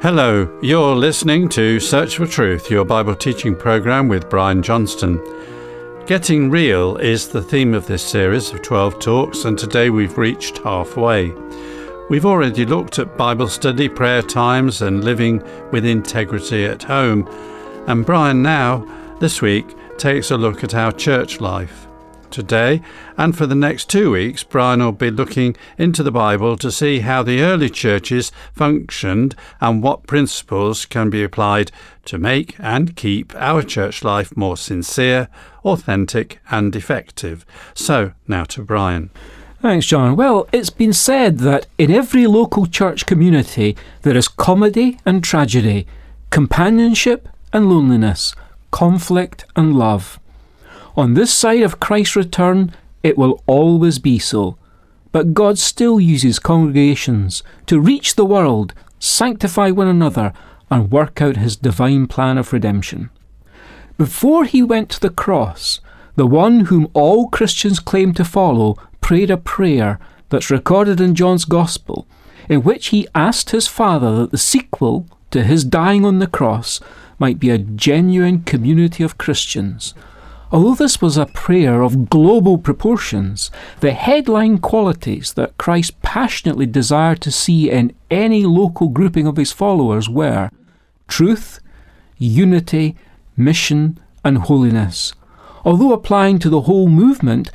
Hello, you're listening to Search for Truth, your Bible teaching program with Brian Johnston. Getting real is the theme of this series of 12 talks, and today we've reached halfway. We've already looked at Bible study, prayer times, and living with integrity at home. And Brian now, this week, takes a look at our church life. Today, and for the next two weeks, Brian will be looking into the Bible to see how the early churches functioned and what principles can be applied to make and keep our church life more sincere, authentic, and effective. So, now to Brian. Thanks, John. Well, it's been said that in every local church community there is comedy and tragedy, companionship and loneliness, conflict and love. On this side of Christ's return, it will always be so. But God still uses congregations to reach the world, sanctify one another, and work out his divine plan of redemption. Before he went to the cross, the one whom all Christians claim to follow prayed a prayer that's recorded in John's Gospel, in which he asked his Father that the sequel to his dying on the cross might be a genuine community of Christians Although this was a prayer of global proportions, the headline qualities that Christ passionately desired to see in any local grouping of his followers were truth, unity, mission, and holiness. Although applying to the whole movement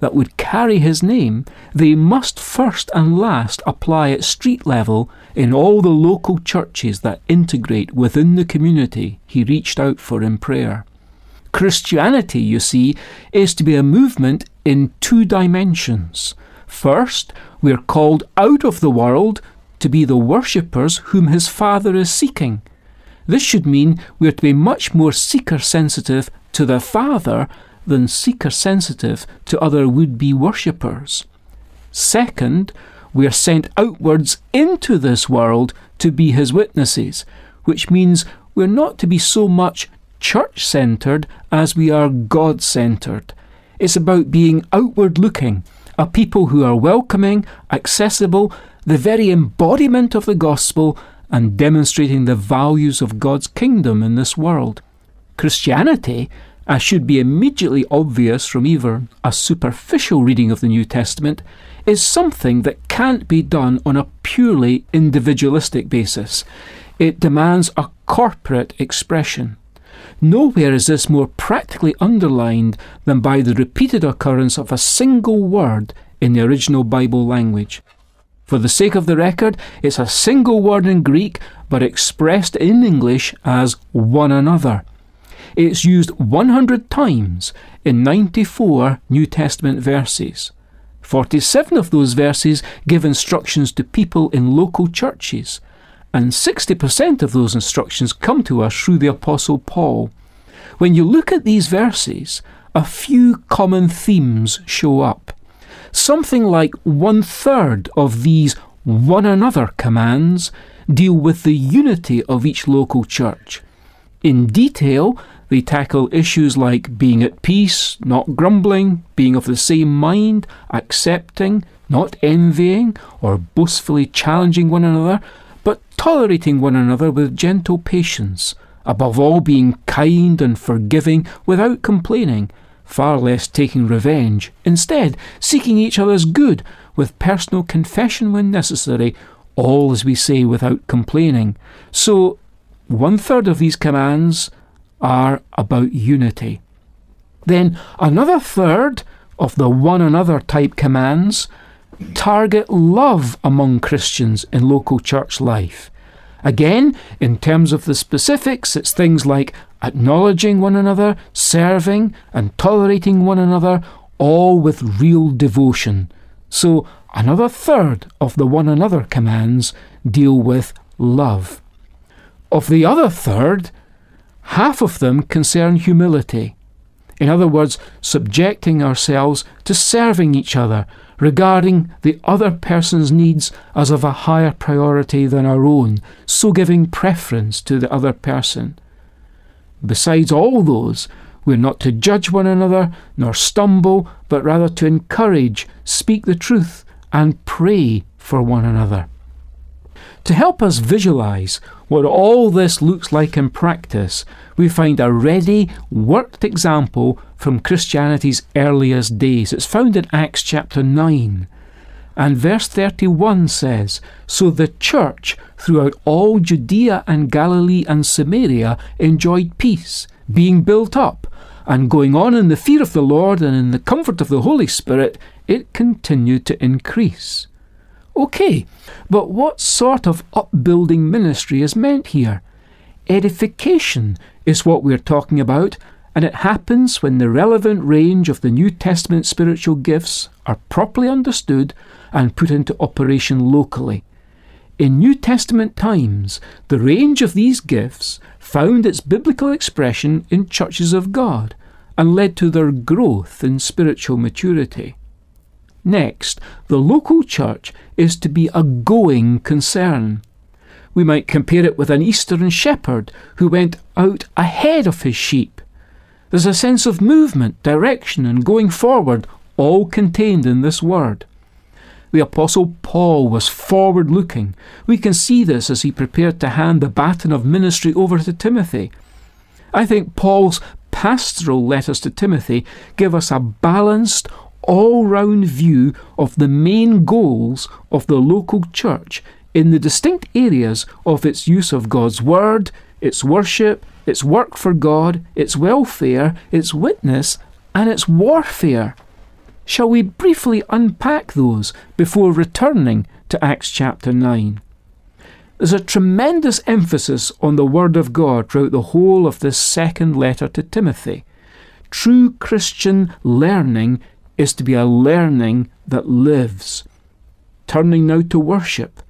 that would carry his name, they must first and last apply at street level in all the local churches that integrate within the community he reached out for in prayer. Christianity, you see, is to be a movement in two dimensions. First, we are called out of the world to be the worshippers whom his Father is seeking. This should mean we are to be much more seeker sensitive to the Father than seeker sensitive to other would be worshippers. Second, we are sent outwards into this world to be his witnesses, which means we're not to be so much church centred as we are God centred. It's about being outward looking, a people who are welcoming, accessible, the very embodiment of the gospel, and demonstrating the values of God's kingdom in this world. Christianity, as should be immediately obvious from even a superficial reading of the New Testament, is something that can't be done on a purely individualistic basis. It demands a corporate expression. Nowhere is this more practically underlined than by the repeated occurrence of a single word in the original Bible language. For the sake of the record, it's a single word in Greek, but expressed in English as one another. It's used 100 times in 94 New Testament verses. 47 of those verses give instructions to people in local churches, and 60% of those instructions come to us through the Apostle Paul. When you look at these verses, a few common themes show up. Something like one third of these one another commands deal with the unity of each local church. In detail, they tackle issues like being at peace, not grumbling, being of the same mind, accepting, not envying, or boastfully challenging one another, but tolerating one another with gentle patience, above all being kind and forgiving without complaining, far less taking revenge, instead seeking each other's good with personal confession when necessary, all as we say without complaining. So, one third of these commands are about unity. Then another third of the one another type commands target love among Christians in local church life. Again, in terms of the specifics, it's things like acknowledging one another, serving, and tolerating one another, all with real devotion. So, another third of the one another commands deal with love. Of the other third, half of them concern humility. In other words, subjecting ourselves to serving each other, regarding the other person's needs as of a higher priority than our own, so giving preference to the other person. Besides all those, we're not to judge one another, nor stumble, but rather to encourage, speak the truth, and pray for one another. To help us visualize what all this looks like in practice, we find a ready, worked example from Christianity's earliest days. It's found in Acts chapter 9. And verse 31 says, So the church throughout all Judea and Galilee and Samaria enjoyed peace, being built up, and going on in the fear of the Lord and in the comfort of the Holy Spirit, it continued to increase. Okay, but what sort of upbuilding ministry is meant here? Edification is what we're talking about, and it happens when the relevant range of the New Testament spiritual gifts are properly understood and put into operation locally. In New Testament times, the range of these gifts found its biblical expression in churches of God and led to their growth in spiritual maturity. Next, the local church is to be a going concern. We might compare it with an eastern shepherd who went out ahead of his sheep. There's a sense of movement, direction, and going forward, all contained in this word. The Apostle Paul was forward looking. We can see this as he prepared to hand the baton of ministry over to Timothy. I think Paul's pastoral letters to Timothy give us a balanced, all round view of the main goals of the local church in the distinct areas of its use of God's Word, its worship, its work for God, its welfare, its witness, and its warfare. Shall we briefly unpack those before returning to Acts chapter 9? There's a tremendous emphasis on the Word of God throughout the whole of this second letter to Timothy. True Christian learning is to be a learning that lives. Turning now to worship.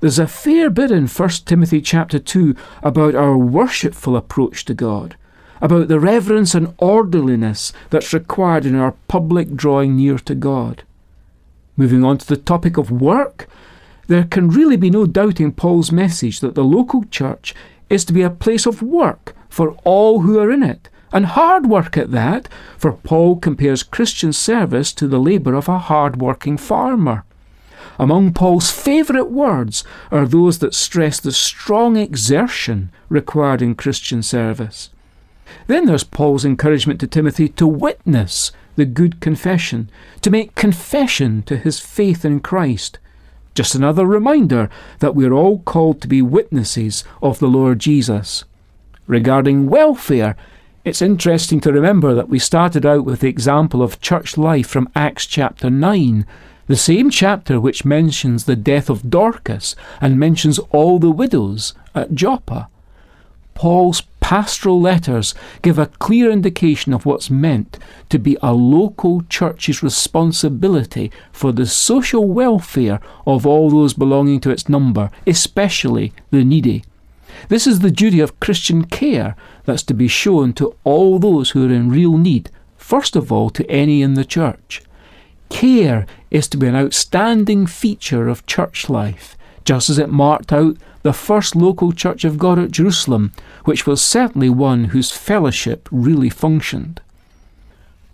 There's a fair bit in 1 Timothy chapter 2 about our worshipful approach to God, about the reverence and orderliness that's required in our public drawing near to God. Moving on to the topic of work, there can really be no doubting Paul's message that the local church is to be a place of work for all who are in it, and hard work at that, for Paul compares Christian service to the labour of a hard working farmer. Among Paul's favourite words are those that stress the strong exertion required in Christian service. Then there's Paul's encouragement to Timothy to witness the good confession, to make confession to his faith in Christ. Just another reminder that we're all called to be witnesses of the Lord Jesus. Regarding welfare, it's interesting to remember that we started out with the example of church life from Acts chapter 9, the same chapter which mentions the death of Dorcas and mentions all the widows at Joppa. Paul's pastoral letters give a clear indication of what's meant to be a local church's responsibility for the social welfare of all those belonging to its number, especially the needy. This is the duty of Christian care that's to be shown to all those who are in real need, first of all to any in the church. Care is to be an outstanding feature of church life, just as it marked out the first local church of God at Jerusalem, which was certainly one whose fellowship really functioned.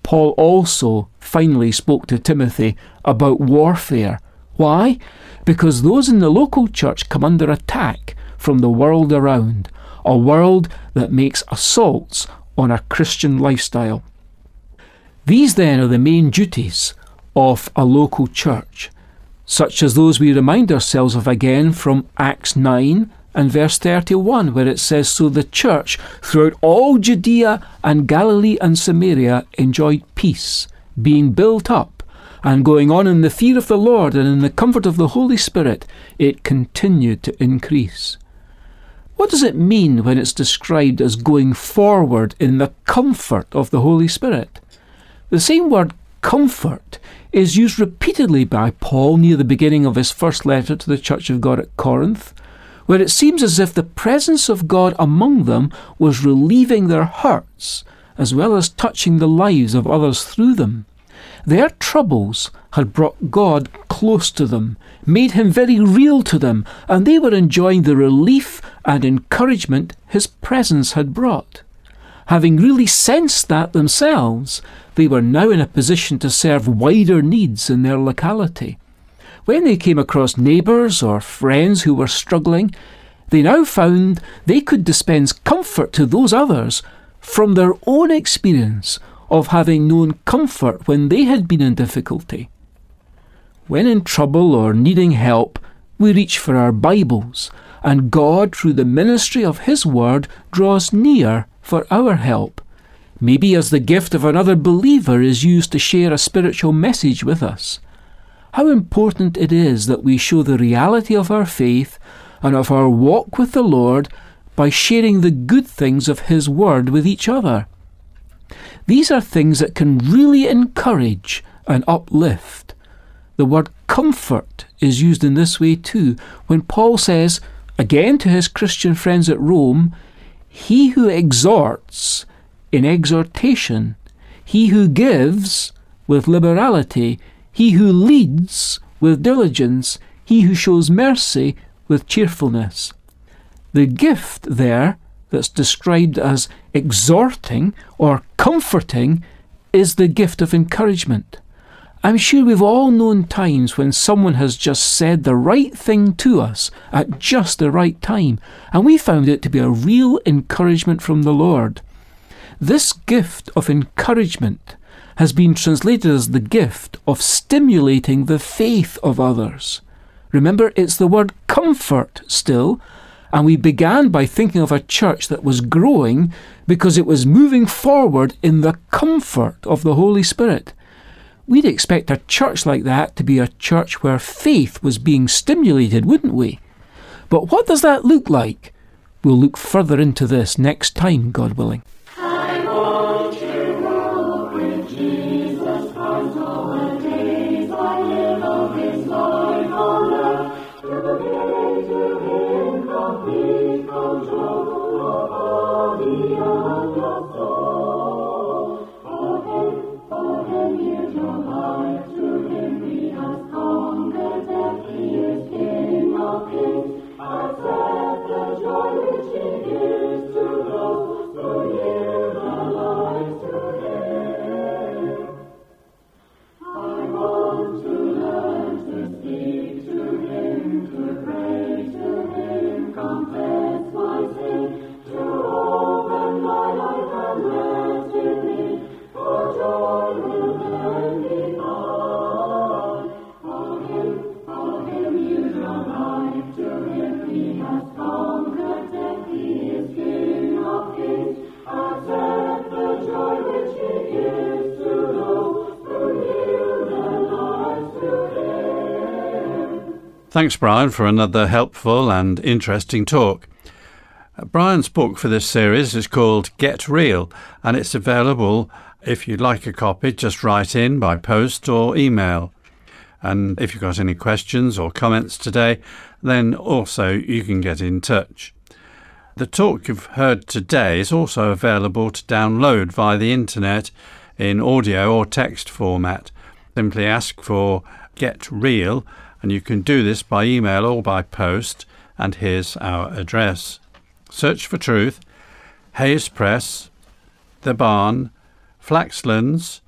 Paul also finally spoke to Timothy about warfare. Why? Because those in the local church come under attack from the world around, a world that makes assaults on a Christian lifestyle. These then are the main duties of a local church, such as those we remind ourselves of again from Acts 9 and verse 31, where it says, So the church throughout all Judea and Galilee and Samaria enjoyed peace, being built up, and going on in the fear of the Lord and in the comfort of the Holy Spirit, it continued to increase. What does it mean when it's described as going forward in the comfort of the Holy Spirit? The same word comfort is used repeatedly by Paul near the beginning of his first letter to the Church of God at Corinth, where it seems as if the presence of God among them was relieving their hurts as well as touching the lives of others through them. Their troubles had brought God close to them, made him very real to them, and they were enjoying the relief and encouragement his presence had brought. Having really sensed that themselves, they were now in a position to serve wider needs in their locality. When they came across neighbours or friends who were struggling, They now found they could dispense comfort to those others from their own experience of having known comfort when they had been in difficulty. When in trouble or needing help, we reach for our Bibles, and God, through the ministry of His Word, draws near for our help. Maybe as the gift of another believer is used to share a spiritual message with us. How important it is that we show the reality of our faith and of our walk with the Lord by sharing the good things of His Word with each other. These are things that can really encourage and uplift. The word comfort is used in this way too, when Paul says, again to his Christian friends at Rome, He who exhorts in exhortation, he who gives with liberality, he who leads with diligence, he who shows mercy with cheerfulness. The gift there that's described as exhorting or comforting is the gift of encouragement. I'm sure we've all known times when someone has just said the right thing to us at just the right time, and we found it to be a real encouragement from the Lord. This gift of encouragement has been translated as the gift of stimulating the faith of others. Remember, it's the word comfort still, and we began by thinking of a church that was growing because it was moving forward in the comfort of the Holy Spirit. We'd expect a church like that to be a church where faith was being stimulated, wouldn't we? But what does that look like? We'll look further into this next time, God willing. Thanks, Brian, for another helpful and interesting talk. Uh, Brian's book for this series is called Get Real, and it's available. If you'd like a copy, just write in by post or email. And if you've got any questions or comments today, then also you can get in touch. The talk you've heard today is also available to download via the internet in audio or text format. Simply ask for Get Real and you can do this by email or by post. And here's our address Search for Truth, Hayes Press, The Barn, Flaxlands,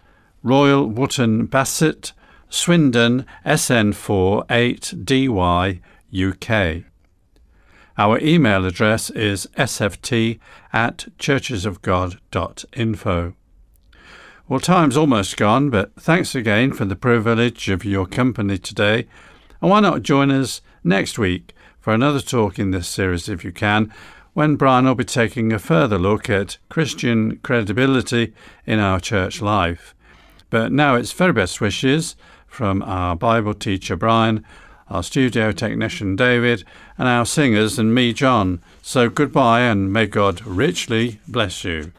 Royal Wootton Bassett, Swindon, SN4 8DY, UK. Our email address is sft at churchesofgod.info. Well, time's almost gone, but thanks again for the privilege of your company today. And why not join us next week for another talk in this series if you can, when Brian will be taking a further look at Christian credibility in our church life. But now it's very best wishes from our Bible teacher Brian, our studio technician David, and our singers and me, John. So goodbye and may God richly bless you.